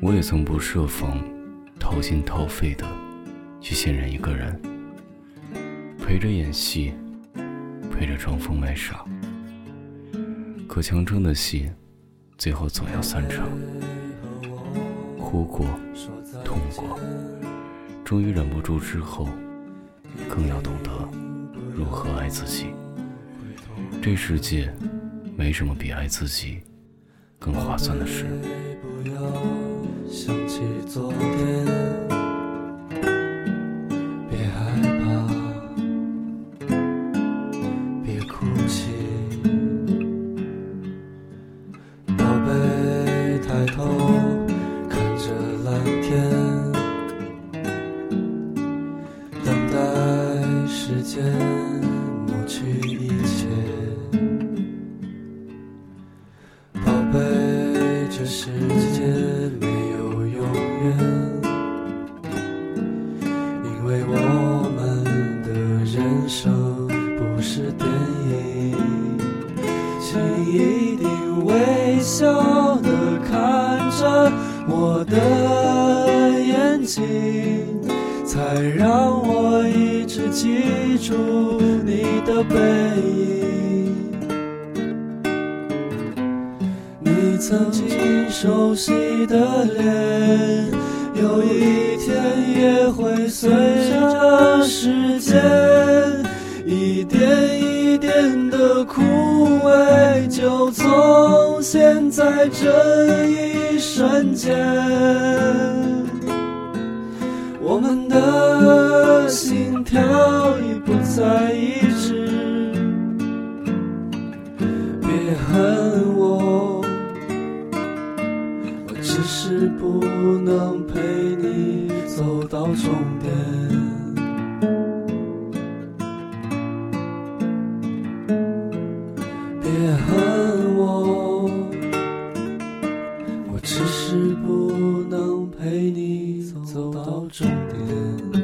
我也曾不设防，掏心掏肺的去信任一个人，陪着演戏，陪着装疯卖傻。可强撑的戏，最后总要散场。哭过，痛过，终于忍不住之后，更要懂得如何爱自己。这世界，没什么比爱自己更划算的事。起昨天，别害怕，别哭泣，宝贝，抬头看着蓝天，等待时间你一定微笑的看着我的眼睛，才让我一直记住你的背影。你曾经熟悉的脸，有一天也会随着时间在这一瞬间，我们的心跳已不再一致。别恨我，我只是不能陪你走到终点。只是不能陪你走到终点。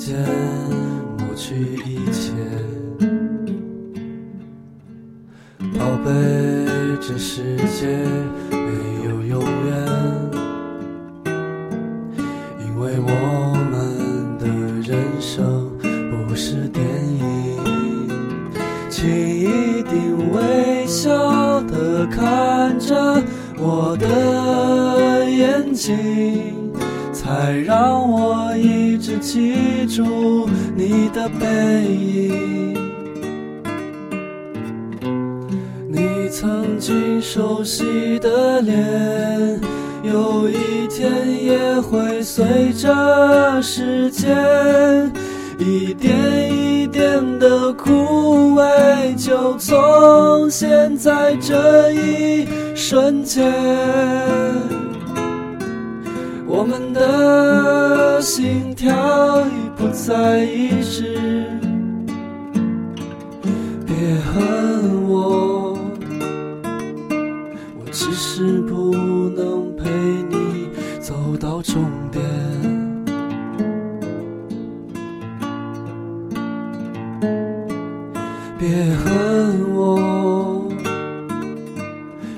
间抹去一切。宝贝，这世界没有永远，因为我们的人生不是电影。请一定微笑的看着我的眼睛，才让我一直记住你的背影。你曾经熟悉的脸，有一天也会随着时间一点一点的枯萎，就从现在这一瞬间，我们的心跳已不再一致。别恨我，我只是不能陪你走到终点。别恨我，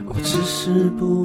我只是不